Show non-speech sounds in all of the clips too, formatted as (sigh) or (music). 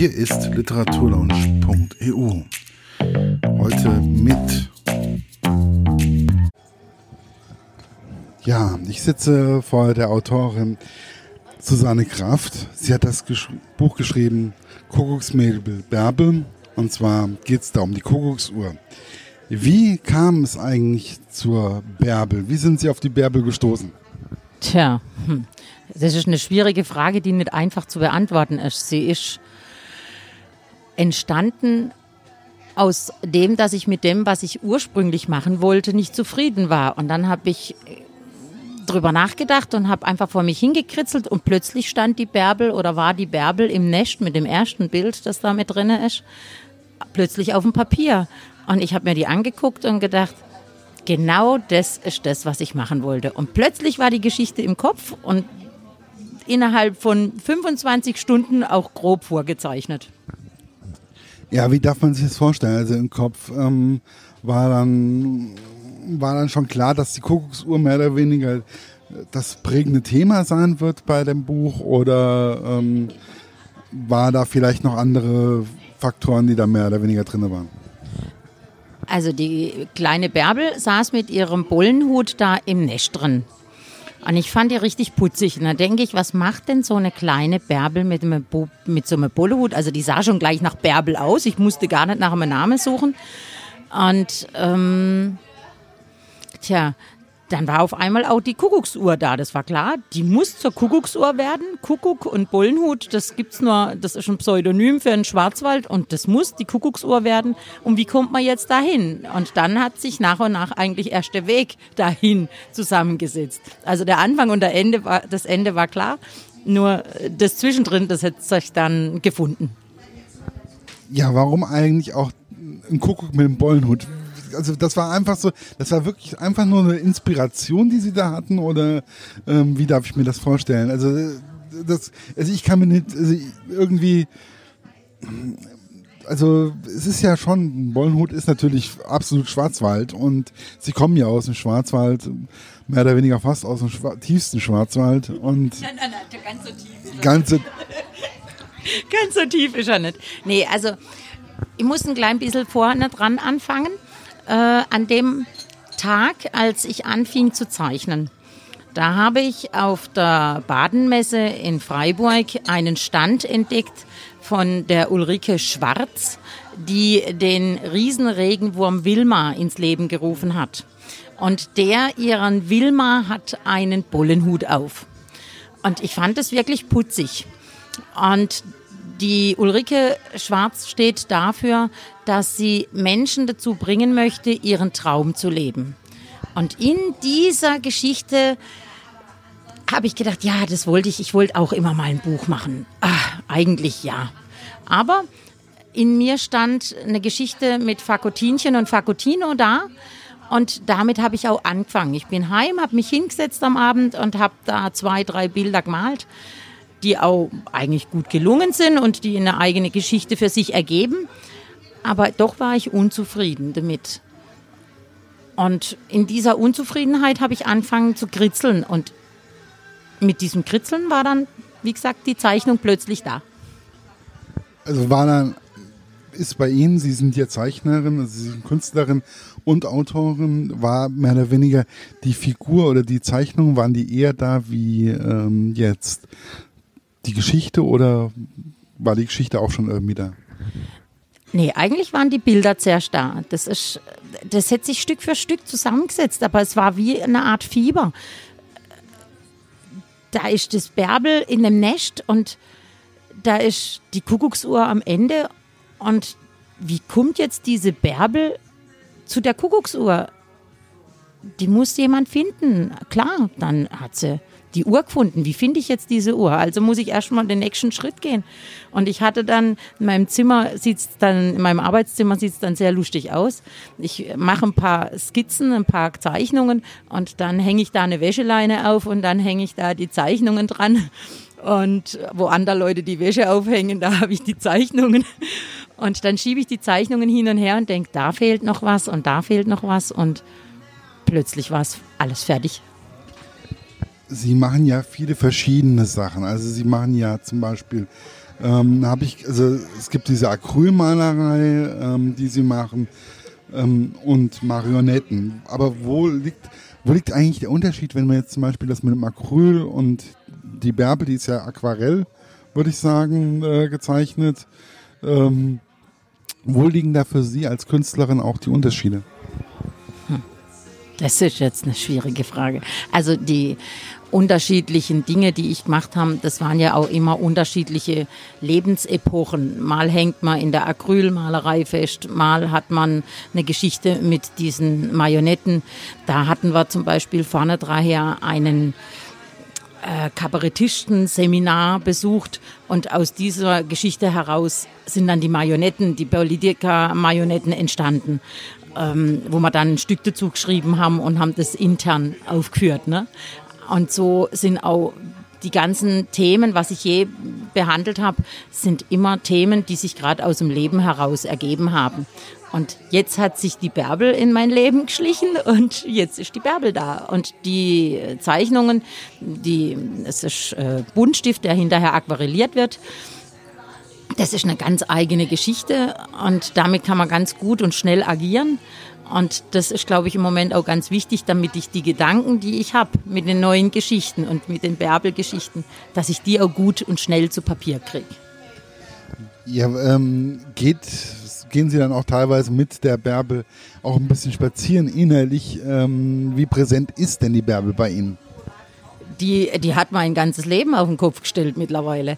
Hier ist literaturlaunch.eu. Heute mit. Ja, ich sitze vor der Autorin Susanne Kraft. Sie hat das Gesch Buch geschrieben, Kuckucksmädel Bärbel. Und zwar geht es da um die Kuckucksuhr. Wie kam es eigentlich zur Bärbel? Wie sind Sie auf die Bärbel gestoßen? Tja, hm. das ist eine schwierige Frage, die nicht einfach zu beantworten ist. Sie ist entstanden aus dem, dass ich mit dem, was ich ursprünglich machen wollte, nicht zufrieden war. Und dann habe ich drüber nachgedacht und habe einfach vor mich hingekritzelt und plötzlich stand die Bärbel oder war die Bärbel im Nest mit dem ersten Bild, das da mit drin ist, plötzlich auf dem Papier. Und ich habe mir die angeguckt und gedacht, genau das ist das, was ich machen wollte. Und plötzlich war die Geschichte im Kopf und innerhalb von 25 Stunden auch grob vorgezeichnet. Ja, wie darf man sich das vorstellen? Also im Kopf ähm, war dann war dann schon klar, dass die Kuckucksuhr mehr oder weniger das prägende Thema sein wird bei dem Buch oder ähm, war da vielleicht noch andere Faktoren, die da mehr oder weniger drin waren? Also die kleine Bärbel saß mit ihrem Bullenhut da im Nest drin. Und ich fand die richtig putzig. Und da denke ich, was macht denn so eine kleine Bärbel mit, einem mit so einem Bullehut? Also die sah schon gleich nach Bärbel aus. Ich musste gar nicht nach einem Namen suchen. Und ähm, tja, dann war auf einmal auch die Kuckucksuhr da. Das war klar. Die muss zur Kuckucksuhr werden. Kuckuck und Bullenhut, das gibt's nur, das ist ein Pseudonym für einen Schwarzwald und das muss die Kuckucksuhr werden. Und wie kommt man jetzt dahin? Und dann hat sich nach und nach eigentlich erst der Weg dahin zusammengesetzt. Also der Anfang und der Ende war, das Ende war klar. Nur das Zwischendrin, das hat sich dann gefunden. Ja, warum eigentlich auch ein Kuckuck mit dem Bullenhut? Also das war einfach so, das war wirklich einfach nur eine Inspiration, die sie da hatten oder ähm, wie darf ich mir das vorstellen? Also das, also ich kann mir nicht also irgendwie also es ist ja schon, Bollenhut ist natürlich absolut Schwarzwald und sie kommen ja aus dem Schwarzwald, mehr oder weniger fast aus dem Schwa tiefsten Schwarzwald und nein, nein, nein, ganz so tief. Ganz so, (laughs) ganz so tief ist er nicht. Nee, also ich muss ein klein bisschen vorne dran anfangen äh, an dem Tag, als ich anfing zu zeichnen. Da habe ich auf der Badenmesse in Freiburg einen Stand entdeckt von der Ulrike Schwarz, die den Riesenregenwurm Wilma ins Leben gerufen hat. Und der ihren Wilma hat einen Bullenhut auf. Und ich fand es wirklich putzig. Und die Ulrike Schwarz steht dafür, dass sie Menschen dazu bringen möchte, ihren Traum zu leben. Und in dieser Geschichte habe ich gedacht, ja, das wollte ich. Ich wollte auch immer mal ein Buch machen. Ach, eigentlich ja. Aber in mir stand eine Geschichte mit Fakotinchen und Fakotino da. Und damit habe ich auch angefangen. Ich bin heim, habe mich hingesetzt am Abend und habe da zwei, drei Bilder gemalt die auch eigentlich gut gelungen sind und die eine eigene Geschichte für sich ergeben. Aber doch war ich unzufrieden damit. Und in dieser Unzufriedenheit habe ich angefangen zu kritzeln. Und mit diesem Kritzeln war dann, wie gesagt, die Zeichnung plötzlich da. Also war dann, ist bei Ihnen, Sie sind ja Zeichnerin, also Sie sind Künstlerin und Autorin, war mehr oder weniger die Figur oder die Zeichnung, waren die eher da wie ähm, jetzt die Geschichte oder war die Geschichte auch schon irgendwie da? Nee, eigentlich waren die Bilder zuerst da. Das ist, das hat sich Stück für Stück zusammengesetzt, aber es war wie eine Art Fieber. Da ist das Bärbel in dem Nest und da ist die Kuckucksuhr am Ende. Und wie kommt jetzt diese Bärbel zu der Kuckucksuhr? Die muss jemand finden. Klar, dann hat sie die Uhr gefunden. Wie finde ich jetzt diese Uhr? Also muss ich erstmal den nächsten Schritt gehen. Und ich hatte dann, in meinem Zimmer sieht's dann, in meinem Arbeitszimmer sieht es dann sehr lustig aus. Ich mache ein paar Skizzen, ein paar Zeichnungen und dann hänge ich da eine Wäscheleine auf und dann hänge ich da die Zeichnungen dran. Und wo andere Leute die Wäsche aufhängen, da habe ich die Zeichnungen. Und dann schiebe ich die Zeichnungen hin und her und denke, da fehlt noch was und da fehlt noch was. Und plötzlich war es alles fertig. Sie machen ja viele verschiedene Sachen. Also Sie machen ja zum Beispiel ähm, habe ich, also es gibt diese Acrylmalerei, ähm, die sie machen ähm, und Marionetten. Aber wo liegt, wo liegt eigentlich der Unterschied, wenn man jetzt zum Beispiel das mit dem Acryl und die Bärbel, die ist ja Aquarell, würde ich sagen, äh, gezeichnet. Ähm, wo liegen da für Sie als Künstlerin auch die Unterschiede? Hm. Das ist jetzt eine schwierige Frage. Also die unterschiedlichen Dinge, die ich gemacht habe, das waren ja auch immer unterschiedliche Lebensepochen. Mal hängt man in der Acrylmalerei fest, mal hat man eine Geschichte mit diesen Marionetten. Da hatten wir zum Beispiel vorne daher einen äh, Kabarettisten-Seminar besucht und aus dieser Geschichte heraus sind dann die Marionetten, die Politiker-Marionetten entstanden, ähm, wo wir dann ein Stück dazu geschrieben haben und haben das intern aufgeführt. Ne? Und so sind auch die ganzen Themen, was ich je behandelt habe, sind immer Themen, die sich gerade aus dem Leben heraus ergeben haben. Und jetzt hat sich die Bärbel in mein Leben geschlichen und jetzt ist die Bärbel da. Und die Zeichnungen, die, es ist äh, Buntstift, der hinterher aquarelliert wird. Das ist eine ganz eigene Geschichte und damit kann man ganz gut und schnell agieren. Und das ist, glaube ich, im Moment auch ganz wichtig, damit ich die Gedanken, die ich habe mit den neuen Geschichten und mit den Bärbel-Geschichten, dass ich die auch gut und schnell zu Papier kriege. Ja, ähm, geht gehen Sie dann auch teilweise mit der Bärbel auch ein bisschen spazieren innerlich. Ähm, wie präsent ist denn die Bärbel bei Ihnen? Die, die hat mein ganzes Leben auf den Kopf gestellt mittlerweile.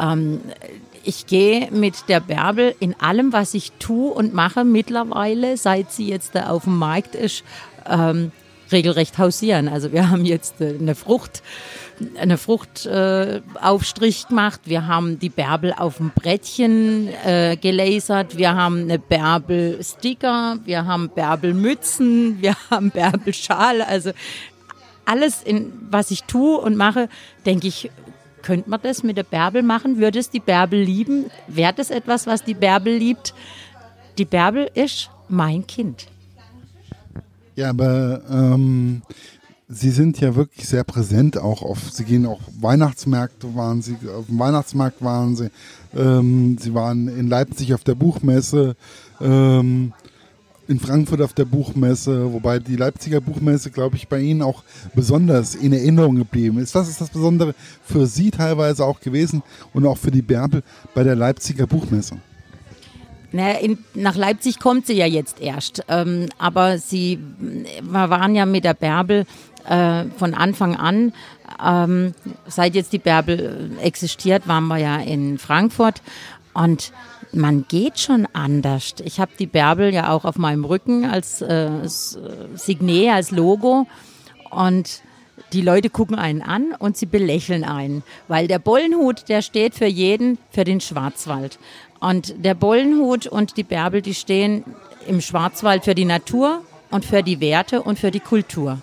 Ähm, ich gehe mit der Bärbel in allem, was ich tue und mache mittlerweile, seit sie jetzt da auf dem Markt ist, ähm, regelrecht hausieren. Also wir haben jetzt äh, eine Frucht eine Fruchtaufstrich äh, gemacht. Wir haben die Bärbel auf dem Brettchen äh, gelasert. Wir haben eine Bärbel-Sticker. Wir haben Bärbelmützen. Wir haben Bärbelschal. Also alles, in, was ich tue und mache, denke ich, könnte man das mit der Bärbel machen? Würde es die Bärbel lieben? Wäre das etwas, was die Bärbel liebt? Die Bärbel ist mein Kind. Ja, aber ähm, Sie sind ja wirklich sehr präsent auch auf, Sie gehen auch Weihnachtsmärkte waren Sie, auf dem Weihnachtsmarkt waren Sie, ähm, Sie waren in Leipzig auf der Buchmesse, ähm, in Frankfurt auf der Buchmesse, wobei die Leipziger Buchmesse, glaube ich, bei Ihnen auch besonders in Erinnerung geblieben ist. Was ist das Besondere für Sie teilweise auch gewesen und auch für die Bärbel bei der Leipziger Buchmesse? Naja, in, nach Leipzig kommt sie ja jetzt erst. Ähm, aber sie, wir waren ja mit der Bärbel äh, von Anfang an, ähm, seit jetzt die Bärbel existiert, waren wir ja in Frankfurt und man geht schon anders. Ich habe die Bärbel ja auch auf meinem Rücken als äh, Signet, als Logo und die Leute gucken einen an und sie belächeln einen, weil der Bollenhut, der steht für jeden, für den Schwarzwald. Und der Bollenhut und die Bärbel, die stehen im Schwarzwald für die Natur und für die Werte und für die Kultur.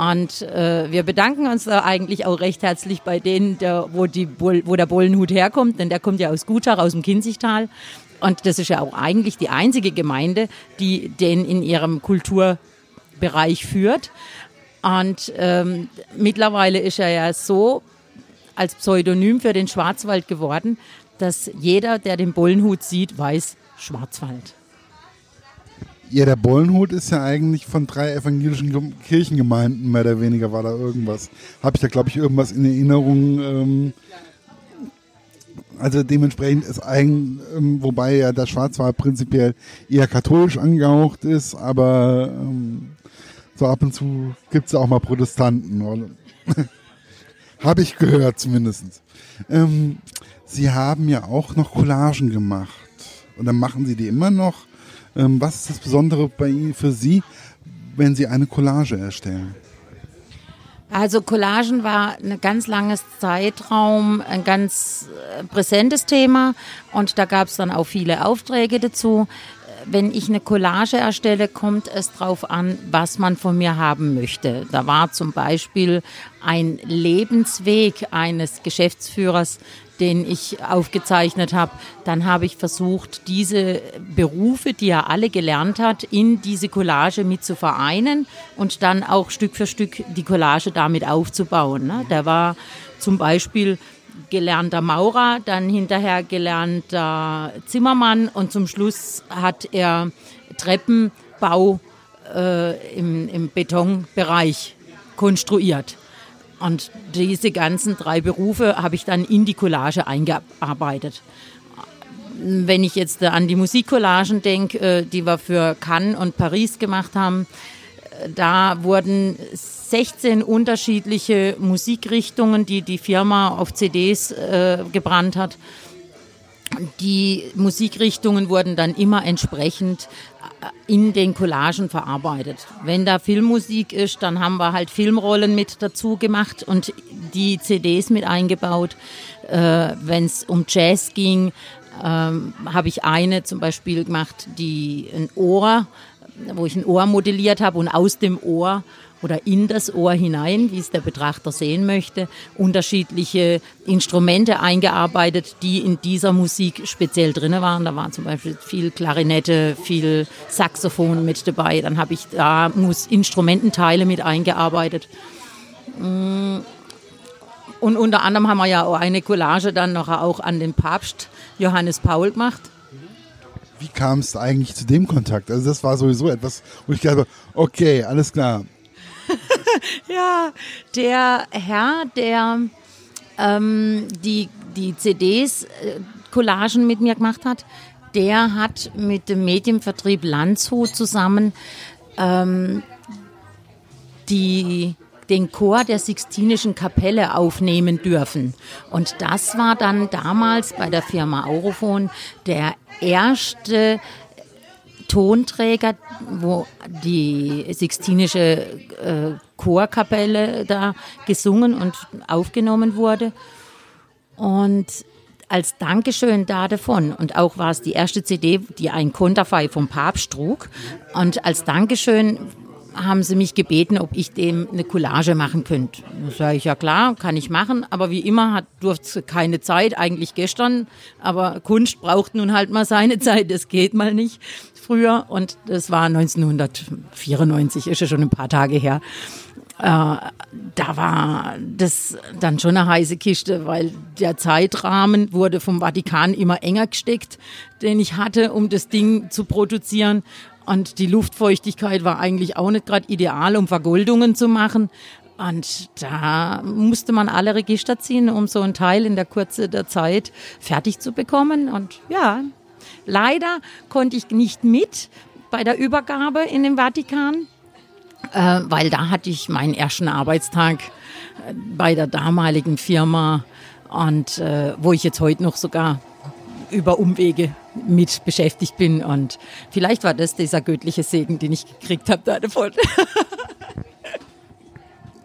Und äh, wir bedanken uns da eigentlich auch recht herzlich bei denen, der, wo, die, wo der Bullenhut herkommt, denn der kommt ja aus Gutach, aus dem Kinzigtal. Und das ist ja auch eigentlich die einzige Gemeinde, die den in ihrem Kulturbereich führt. Und ähm, mittlerweile ist er ja so als Pseudonym für den Schwarzwald geworden, dass jeder, der den Bullenhut sieht, weiß Schwarzwald. Ja, der Bollenhut ist ja eigentlich von drei evangelischen Kirchengemeinden, mehr oder weniger war da irgendwas. Habe ich da, glaube ich, irgendwas in Erinnerung. Ähm, also dementsprechend ist eigen, ähm, wobei ja der Schwarzwald prinzipiell eher katholisch angehaucht ist, aber ähm, so ab und zu gibt es auch mal Protestanten. (laughs) Habe ich gehört zumindest. Ähm, Sie haben ja auch noch Collagen gemacht. Oder machen Sie die immer noch? Ähm, was ist das Besondere bei für Sie, wenn Sie eine Collage erstellen? Also Collagen war ein ganz langes Zeitraum ein ganz äh, präsentes Thema und da gab es dann auch viele Aufträge dazu. Wenn ich eine Collage erstelle, kommt es darauf an, was man von mir haben möchte. Da war zum Beispiel ein Lebensweg eines Geschäftsführers, den ich aufgezeichnet habe, dann habe ich versucht, diese Berufe, die er alle gelernt hat, in diese Collage mit zu vereinen und dann auch Stück für Stück die Collage damit aufzubauen. Ne? Der war zum Beispiel gelernter Maurer, dann hinterher gelernter Zimmermann und zum Schluss hat er Treppenbau äh, im, im Betonbereich konstruiert. Und diese ganzen drei Berufe habe ich dann in die Collage eingearbeitet. Wenn ich jetzt an die Musikcollagen denke, äh, die wir für Cannes und Paris gemacht haben, äh, da wurden 16 unterschiedliche Musikrichtungen, die die Firma auf CDs äh, gebrannt hat. Die Musikrichtungen wurden dann immer entsprechend äh, in den Collagen verarbeitet. Wenn da Filmmusik ist, dann haben wir halt Filmrollen mit dazu gemacht und die CDs mit eingebaut. Äh, Wenn es um Jazz ging, ähm, habe ich eine zum Beispiel gemacht, die ein Ohr, wo ich ein Ohr modelliert habe und aus dem Ohr oder in das Ohr hinein, wie es der Betrachter sehen möchte, unterschiedliche Instrumente eingearbeitet, die in dieser Musik speziell drin waren. Da war zum Beispiel viel Klarinette, viel Saxophon mit dabei. Dann habe ich da muss Instrumententeile mit eingearbeitet. Mm. Und unter anderem haben wir ja auch eine Collage dann noch auch an den Papst Johannes Paul gemacht. Wie kam es eigentlich zu dem Kontakt? Also das war sowieso etwas, wo ich habe, okay, alles klar, (laughs) ja, der Herr, der ähm, die, die CDs, äh, Collagen mit mir gemacht hat, der hat mit dem Medienvertrieb Landshut zusammen ähm, die den Chor der Sixtinischen Kapelle aufnehmen dürfen. Und das war dann damals bei der Firma Aurophon der erste Tonträger, wo die Sixtinische äh, Chorkapelle da gesungen und aufgenommen wurde. Und als Dankeschön da davon, und auch war es die erste CD, die ein Konterfei vom Papst trug, und als Dankeschön haben sie mich gebeten, ob ich dem eine Collage machen könnte. Da sage ich, ja klar, kann ich machen, aber wie immer hat, durfte keine Zeit, eigentlich gestern, aber Kunst braucht nun halt mal seine (laughs) Zeit, das geht mal nicht früher und das war 1994, ist ja schon ein paar Tage her. Äh, da war das dann schon eine heiße Kiste, weil der Zeitrahmen wurde vom Vatikan immer enger gesteckt, den ich hatte, um das Ding zu produzieren. Und die Luftfeuchtigkeit war eigentlich auch nicht gerade ideal, um Vergoldungen zu machen. Und da musste man alle Register ziehen, um so ein Teil in der Kürze der Zeit fertig zu bekommen. Und ja, leider konnte ich nicht mit bei der Übergabe in den Vatikan äh, weil da hatte ich meinen ersten Arbeitstag äh, bei der damaligen Firma und äh, wo ich jetzt heute noch sogar über Umwege mit beschäftigt bin und vielleicht war das dieser göttliche Segen, den ich gekriegt habe da davon. (laughs)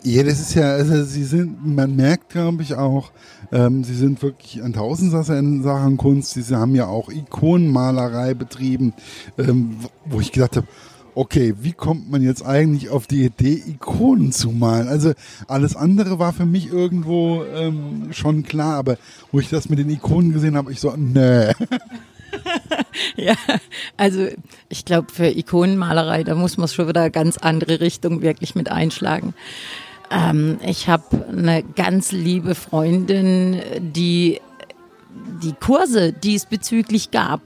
Ja, das ist ja, also sie sind, man merkt, glaube ich, auch, ähm, sie sind wirklich ein Tausendsasser in Sachen Kunst. Sie haben ja auch Ikonenmalerei betrieben, ähm, wo ich gedacht habe, okay, wie kommt man jetzt eigentlich auf die Idee, Ikonen zu malen? Also alles andere war für mich irgendwo ähm, schon klar, aber wo ich das mit den Ikonen gesehen habe, ich so, nö. (laughs) (laughs) ja, also ich glaube, für Ikonenmalerei, da muss man schon wieder ganz andere Richtung wirklich mit einschlagen. Ähm, ich habe eine ganz liebe Freundin, die die Kurse diesbezüglich gab.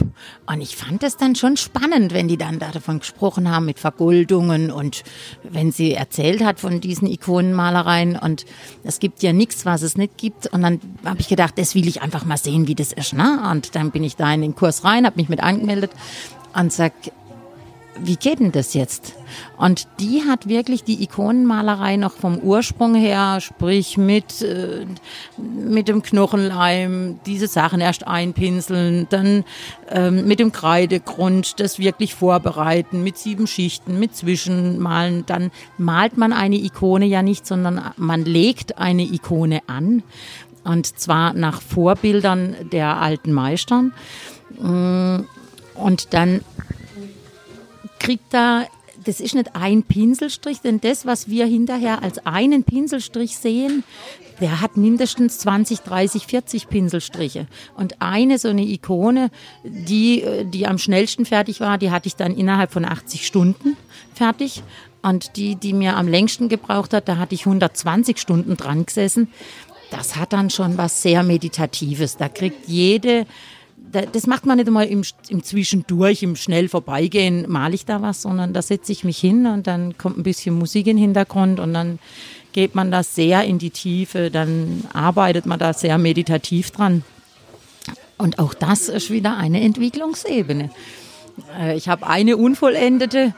Und ich fand es dann schon spannend, wenn die dann davon gesprochen haben mit Vergoldungen und wenn sie erzählt hat von diesen Ikonenmalereien und es gibt ja nichts, was es nicht gibt. Und dann habe ich gedacht, das will ich einfach mal sehen, wie das ist. Ne? Und dann bin ich da in den Kurs rein, habe mich mit angemeldet und sag, wie geht denn das jetzt? Und die hat wirklich die Ikonenmalerei noch vom Ursprung her, sprich mit, äh, mit dem Knochenleim, diese Sachen erst einpinseln, dann ähm, mit dem Kreidegrund das wirklich vorbereiten, mit sieben Schichten, mit Zwischenmalen. Dann malt man eine Ikone ja nicht, sondern man legt eine Ikone an. Und zwar nach Vorbildern der alten Meistern. Mm, und dann kriegt da, das ist nicht ein Pinselstrich, denn das, was wir hinterher als einen Pinselstrich sehen, der hat mindestens 20, 30, 40 Pinselstriche. Und eine so eine Ikone, die, die am schnellsten fertig war, die hatte ich dann innerhalb von 80 Stunden fertig. Und die, die mir am längsten gebraucht hat, da hatte ich 120 Stunden dran gesessen. das hat dann schon was sehr Meditatives. Da kriegt jede, das macht man nicht einmal im, im Zwischendurch, im schnell vorbeigehen, male ich da was, sondern da setze ich mich hin und dann kommt ein bisschen Musik im Hintergrund und dann geht man da sehr in die Tiefe, dann arbeitet man da sehr meditativ dran. Und auch das ist wieder eine Entwicklungsebene. Äh, ich habe eine unvollendete.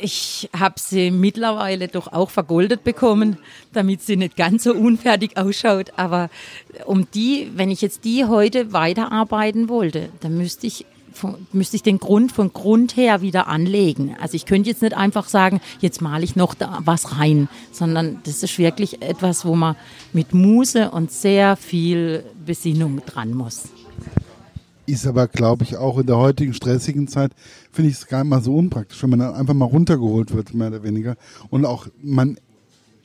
Ich habe sie mittlerweile doch auch vergoldet bekommen, damit sie nicht ganz so unfertig ausschaut. Aber um die, wenn ich jetzt die heute weiterarbeiten wollte, dann müsste ich müsste ich den Grund von Grund her wieder anlegen. Also ich könnte jetzt nicht einfach sagen, jetzt male ich noch da was rein, sondern das ist wirklich etwas, wo man mit Muse und sehr viel Besinnung dran muss. Ist aber, glaube ich, auch in der heutigen stressigen Zeit, finde ich es gar nicht mal so unpraktisch, wenn man dann einfach mal runtergeholt wird, mehr oder weniger. Und auch man,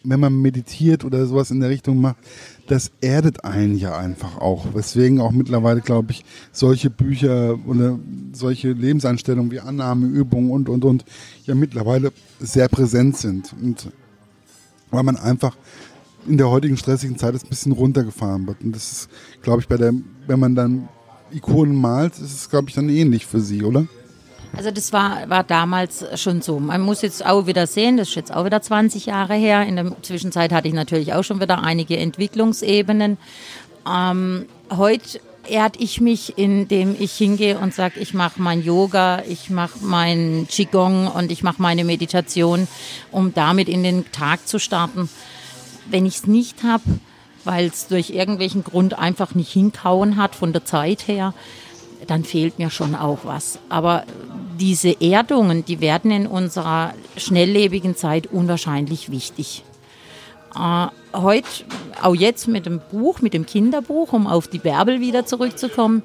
wenn man meditiert oder sowas in der Richtung macht, das erdet einen ja einfach auch. Weswegen auch mittlerweile, glaube ich, solche Bücher oder solche Lebenseinstellungen wie Annahme, Übungen und, und, und ja mittlerweile sehr präsent sind. Und weil man einfach in der heutigen stressigen Zeit ein bisschen runtergefahren wird. Und das ist, glaube ich, bei der, wenn man dann Ikonen malt, ist es, glaube ich, dann ähnlich für Sie, oder? Also das war, war damals schon so. Man muss jetzt auch wieder sehen, das ist jetzt auch wieder 20 Jahre her. In der Zwischenzeit hatte ich natürlich auch schon wieder einige Entwicklungsebenen. Ähm, heute ehrt ich mich, indem ich hingehe und sage, ich mache mein Yoga, ich mache mein Qigong und ich mache meine Meditation, um damit in den Tag zu starten. Wenn ich es nicht habe, weil es durch irgendwelchen Grund einfach nicht hinkauen hat von der Zeit her, dann fehlt mir schon auch was. Aber diese Erdungen, die werden in unserer schnelllebigen Zeit unwahrscheinlich wichtig. Äh, heute, auch jetzt mit dem Buch, mit dem Kinderbuch, um auf die Bärbel wieder zurückzukommen,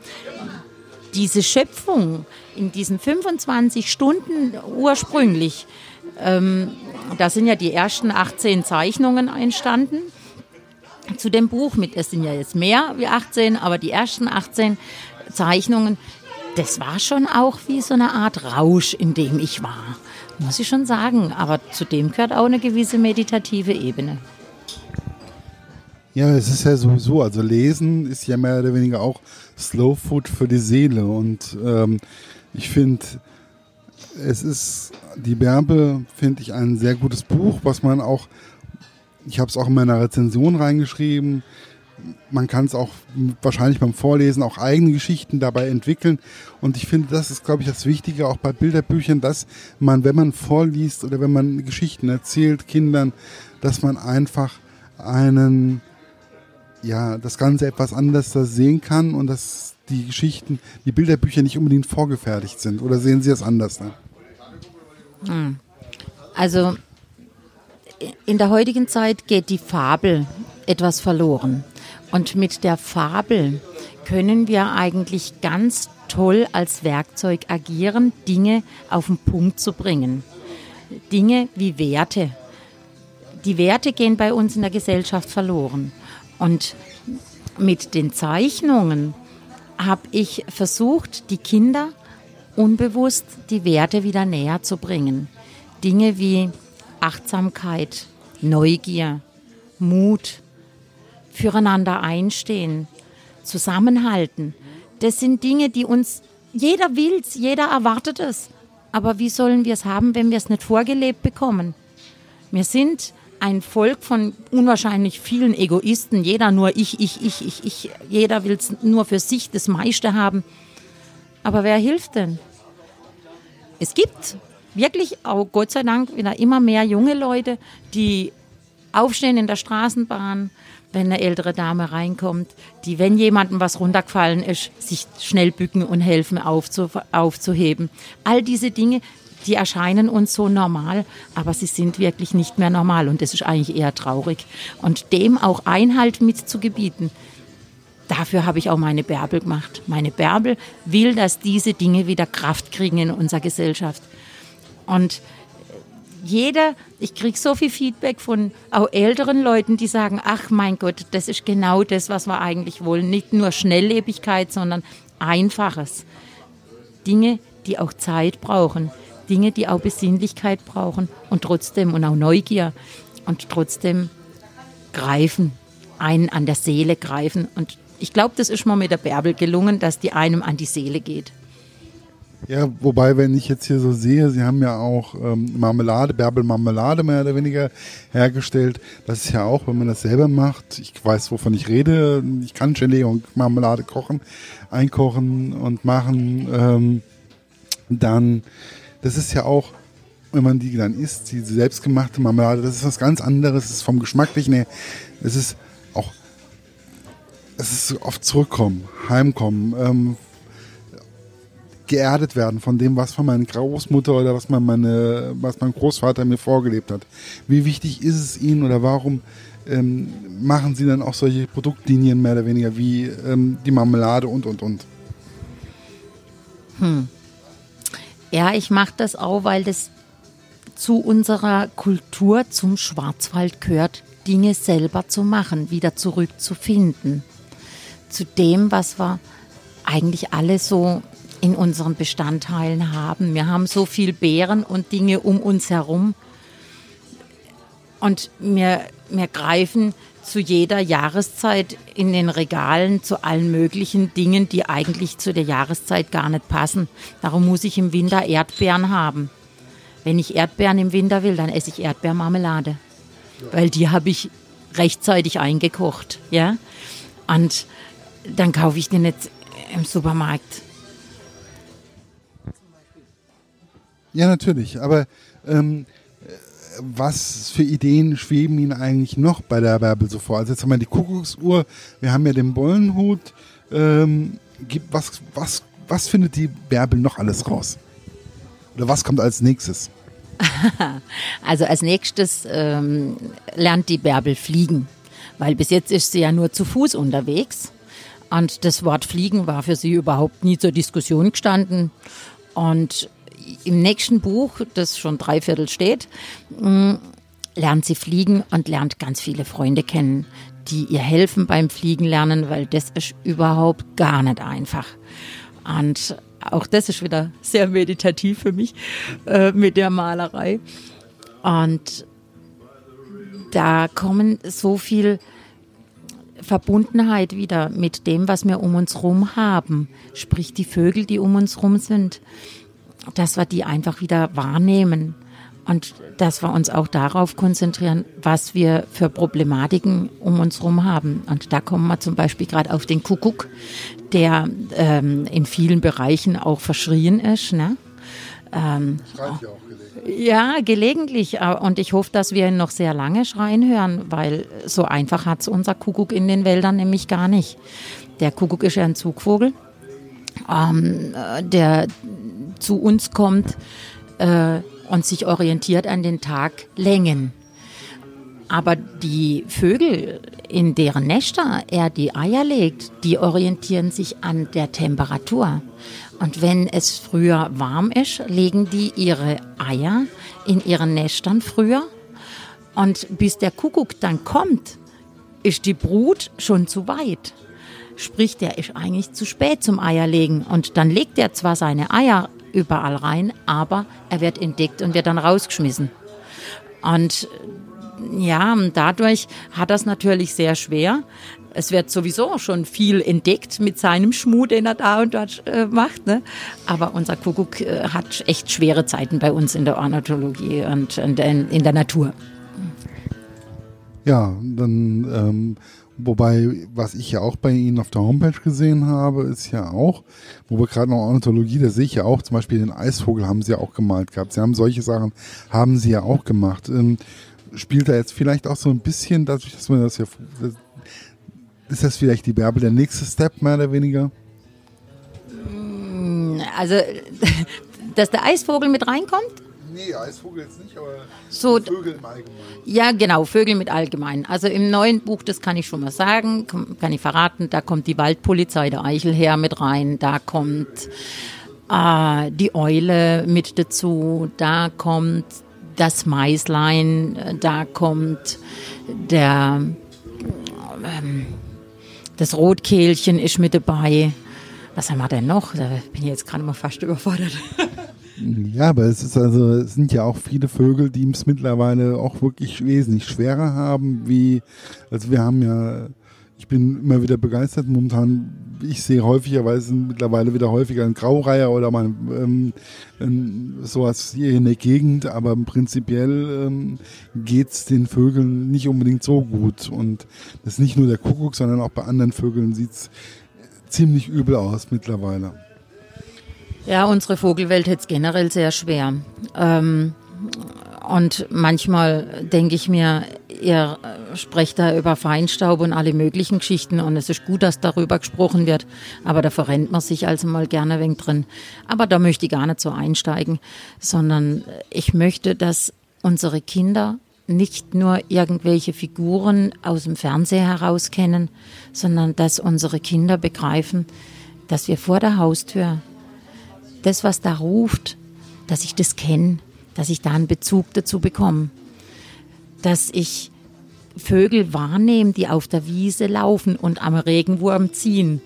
diese Schöpfung in diesen 25 Stunden ursprünglich, ähm, da sind ja die ersten 18 Zeichnungen entstanden zu dem Buch. Mit, es sind ja jetzt mehr wie 18, aber die ersten 18 Zeichnungen, das war schon auch wie so eine Art Rausch, in dem ich war. Muss ich schon sagen. Aber zu dem gehört auch eine gewisse meditative Ebene. Ja, es ist ja sowieso, also Lesen ist ja mehr oder weniger auch Slow Food für die Seele. Und ähm, ich finde, es ist, die Bärbe, finde ich, ein sehr gutes Buch, was man auch, ich habe es auch in meiner Rezension reingeschrieben, man kann es auch wahrscheinlich beim Vorlesen auch eigene Geschichten dabei entwickeln. Und ich finde, das ist, glaube ich, das Wichtige auch bei Bilderbüchern, dass man, wenn man vorliest oder wenn man Geschichten erzählt, Kindern, dass man einfach einen, ja, das Ganze etwas anders sehen kann und dass die Geschichten, die Bilderbücher nicht unbedingt vorgefertigt sind. Oder sehen Sie das anders? Ne? Hm. Also in der heutigen Zeit geht die Fabel etwas verloren. Und mit der Fabel können wir eigentlich ganz toll als Werkzeug agieren, Dinge auf den Punkt zu bringen. Dinge wie Werte. Die Werte gehen bei uns in der Gesellschaft verloren. Und mit den Zeichnungen habe ich versucht, die Kinder unbewusst die Werte wieder näher zu bringen. Dinge wie Achtsamkeit, Neugier, Mut, füreinander einstehen, zusammenhalten. Das sind Dinge, die uns, jeder will es, jeder erwartet es. Aber wie sollen wir es haben, wenn wir es nicht vorgelebt bekommen? Wir sind ein Volk von unwahrscheinlich vielen Egoisten. Jeder nur ich, ich, ich, ich, ich. Jeder will es nur für sich das meiste haben. Aber wer hilft denn? Es gibt wirklich auch Gott sei Dank wieder immer mehr junge Leute, die aufstehen in der Straßenbahn, wenn eine ältere Dame reinkommt, die, wenn jemandem was runtergefallen ist, sich schnell bücken und helfen aufzu, aufzuheben. All diese Dinge, die erscheinen uns so normal, aber sie sind wirklich nicht mehr normal und das ist eigentlich eher traurig. Und dem auch Einhalt mitzugebieten, dafür habe ich auch meine Bärbel gemacht. Meine Bärbel will, dass diese Dinge wieder Kraft kriegen in unserer Gesellschaft. Und jeder, ich kriege so viel Feedback von auch älteren Leuten, die sagen, ach mein Gott, das ist genau das, was wir eigentlich wollen. Nicht nur Schnelllebigkeit, sondern Einfaches. Dinge, die auch Zeit brauchen. Dinge, die auch Besinnlichkeit brauchen und trotzdem und auch Neugier und trotzdem greifen. einen an der Seele greifen. Und ich glaube, das ist mir mit der Bärbel gelungen, dass die einem an die Seele geht. Ja, wobei, wenn ich jetzt hier so sehe, Sie haben ja auch ähm, Marmelade, Bärbel Marmelade mehr oder weniger hergestellt. Das ist ja auch, wenn man das selber macht, ich weiß, wovon ich rede, ich kann Gelee und Marmelade kochen, einkochen und machen, ähm, dann, das ist ja auch, wenn man die dann isst, die selbstgemachte Marmelade, das ist was ganz anderes, das ist vom Geschmacklichen her, es ist auch, es ist oft zurückkommen, heimkommen, ähm, geerdet werden von dem, was von meiner Großmutter oder was mein, meine, was mein Großvater mir vorgelebt hat. Wie wichtig ist es Ihnen oder warum ähm, machen Sie dann auch solche Produktlinien mehr oder weniger wie ähm, die Marmelade und und und? Hm. Ja, ich mache das auch, weil das zu unserer Kultur, zum Schwarzwald gehört, Dinge selber zu machen, wieder zurückzufinden. Zu dem, was wir eigentlich alle so in unseren Bestandteilen haben. Wir haben so viel Beeren und Dinge um uns herum. Und wir, wir greifen zu jeder Jahreszeit in den Regalen zu allen möglichen Dingen, die eigentlich zu der Jahreszeit gar nicht passen. Darum muss ich im Winter Erdbeeren haben. Wenn ich Erdbeeren im Winter will, dann esse ich Erdbeermarmelade. Weil die habe ich rechtzeitig eingekocht. Ja? Und dann kaufe ich die nicht im Supermarkt. Ja, natürlich. Aber ähm, was für Ideen schweben Ihnen eigentlich noch bei der Bärbel so vor? Also jetzt haben wir die Kuckucksuhr, wir haben ja den Bollenhut. Ähm, was, was, was findet die Bärbel noch alles raus? Oder was kommt als nächstes? (laughs) also als nächstes ähm, lernt die Bärbel fliegen, weil bis jetzt ist sie ja nur zu Fuß unterwegs. Und das Wort Fliegen war für sie überhaupt nie zur Diskussion gestanden. Und im nächsten Buch, das schon dreiviertel steht, mm, lernt sie fliegen und lernt ganz viele Freunde kennen, die ihr helfen beim Fliegen lernen, weil das ist überhaupt gar nicht einfach. Und auch das ist wieder sehr meditativ für mich äh, mit der Malerei. Und da kommen so viel Verbundenheit wieder mit dem, was wir um uns herum haben. Sprich die Vögel, die um uns herum sind dass wir die einfach wieder wahrnehmen und dass wir uns auch darauf konzentrieren, was wir für Problematiken um uns herum haben. Und da kommen wir zum Beispiel gerade auf den Kuckuck, der ähm, in vielen Bereichen auch verschrien ist. Ne? Ähm, Schreit ja auch gelegentlich. Ja, gelegentlich. Und ich hoffe, dass wir ihn noch sehr lange schreien hören, weil so einfach hat es unser Kuckuck in den Wäldern nämlich gar nicht. Der Kuckuck ist ja ein Zugvogel. Ähm, der zu uns kommt äh, und sich orientiert an den Taglängen. Aber die Vögel, in deren Nester er die Eier legt, die orientieren sich an der Temperatur. Und wenn es früher warm ist, legen die ihre Eier in ihren Nestern früher. Und bis der Kuckuck dann kommt, ist die Brut schon zu weit. Sprich, der ist eigentlich zu spät zum Eierlegen. Und dann legt er zwar seine Eier überall rein, aber er wird entdeckt und wird dann rausgeschmissen. Und ja, dadurch hat das natürlich sehr schwer. Es wird sowieso schon viel entdeckt mit seinem Schmuh, den er da und dort äh, macht. Ne? Aber unser Kuckuck äh, hat echt schwere Zeiten bei uns in der Ornithologie und in der, Natur. Ja, dann ähm, Wobei, was ich ja auch bei Ihnen auf der Homepage gesehen habe, ist ja auch, wo wir gerade noch Ornithologie, da sehe ich ja auch, zum Beispiel den Eisvogel haben Sie ja auch gemalt gehabt. Sie haben solche Sachen, haben Sie ja auch gemacht. Ähm, spielt da jetzt vielleicht auch so ein bisschen, dadurch, dass man das ja, ist das vielleicht die Bärbel der nächste Step, mehr oder weniger? Also, (laughs) dass der Eisvogel mit reinkommt? Nee, Eisvogel jetzt nicht, aber so, Vögel im Allgemeinen. Ja, genau, Vögel mit allgemein. Also im neuen Buch, das kann ich schon mal sagen, kann ich verraten, da kommt die Waldpolizei der Eichel her mit rein, da kommt äh, die Eule mit dazu, da kommt das Maislein, da kommt der ähm, das Rotkehlchen ist mit dabei. Was haben wir denn noch? Da bin ich jetzt gerade mal fast überfordert. (laughs) Ja, aber es ist also, es sind ja auch viele Vögel, die es mittlerweile auch wirklich wesentlich schwerer haben, wie, also wir haben ja, ich bin immer wieder begeistert momentan, ich sehe häufigerweise mittlerweile wieder häufiger ein Graureiher oder mal ähm, ähm, sowas hier in der Gegend, aber prinzipiell ähm, geht es den Vögeln nicht unbedingt so gut und das ist nicht nur der Kuckuck, sondern auch bei anderen Vögeln sieht es ziemlich übel aus mittlerweile. Ja, unsere Vogelwelt hat es generell sehr schwer. Ähm, und manchmal denke ich mir, ihr sprecht da über Feinstaub und alle möglichen Geschichten und es ist gut, dass darüber gesprochen wird, aber da verrennt man sich also mal gerne ein wenig drin. Aber da möchte ich gar nicht so einsteigen, sondern ich möchte, dass unsere Kinder nicht nur irgendwelche Figuren aus dem Fernseher heraus kennen, sondern dass unsere Kinder begreifen, dass wir vor der Haustür das, was da ruft, dass ich das kenne, dass ich da einen Bezug dazu bekomme, dass ich Vögel wahrnehme, die auf der Wiese laufen und am Regenwurm ziehen.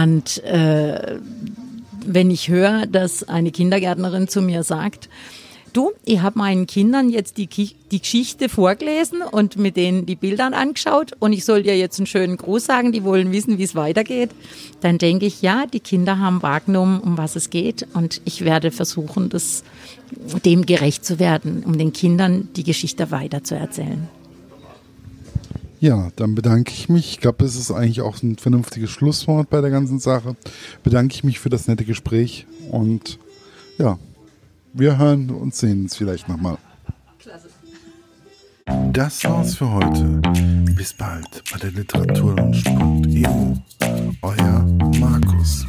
Und äh, wenn ich höre, dass eine Kindergärtnerin zu mir sagt, Du, ich habe meinen Kindern jetzt die, die Geschichte vorgelesen und mit denen die Bilder angeschaut und ich soll dir jetzt einen schönen Gruß sagen, die wollen wissen, wie es weitergeht. Dann denke ich, ja, die Kinder haben wahrgenommen, um was es geht und ich werde versuchen, das, dem gerecht zu werden, um den Kindern die Geschichte weiterzuerzählen. Ja, dann bedanke ich mich. Ich glaube, es ist eigentlich auch ein vernünftiges Schlusswort bei der ganzen Sache. Bedanke ich mich für das nette Gespräch und ja, wir hören und sehen uns vielleicht nochmal. Klasse. Das war's für heute. Bis bald bei der Literaturlaunch.eu. Euer Markus.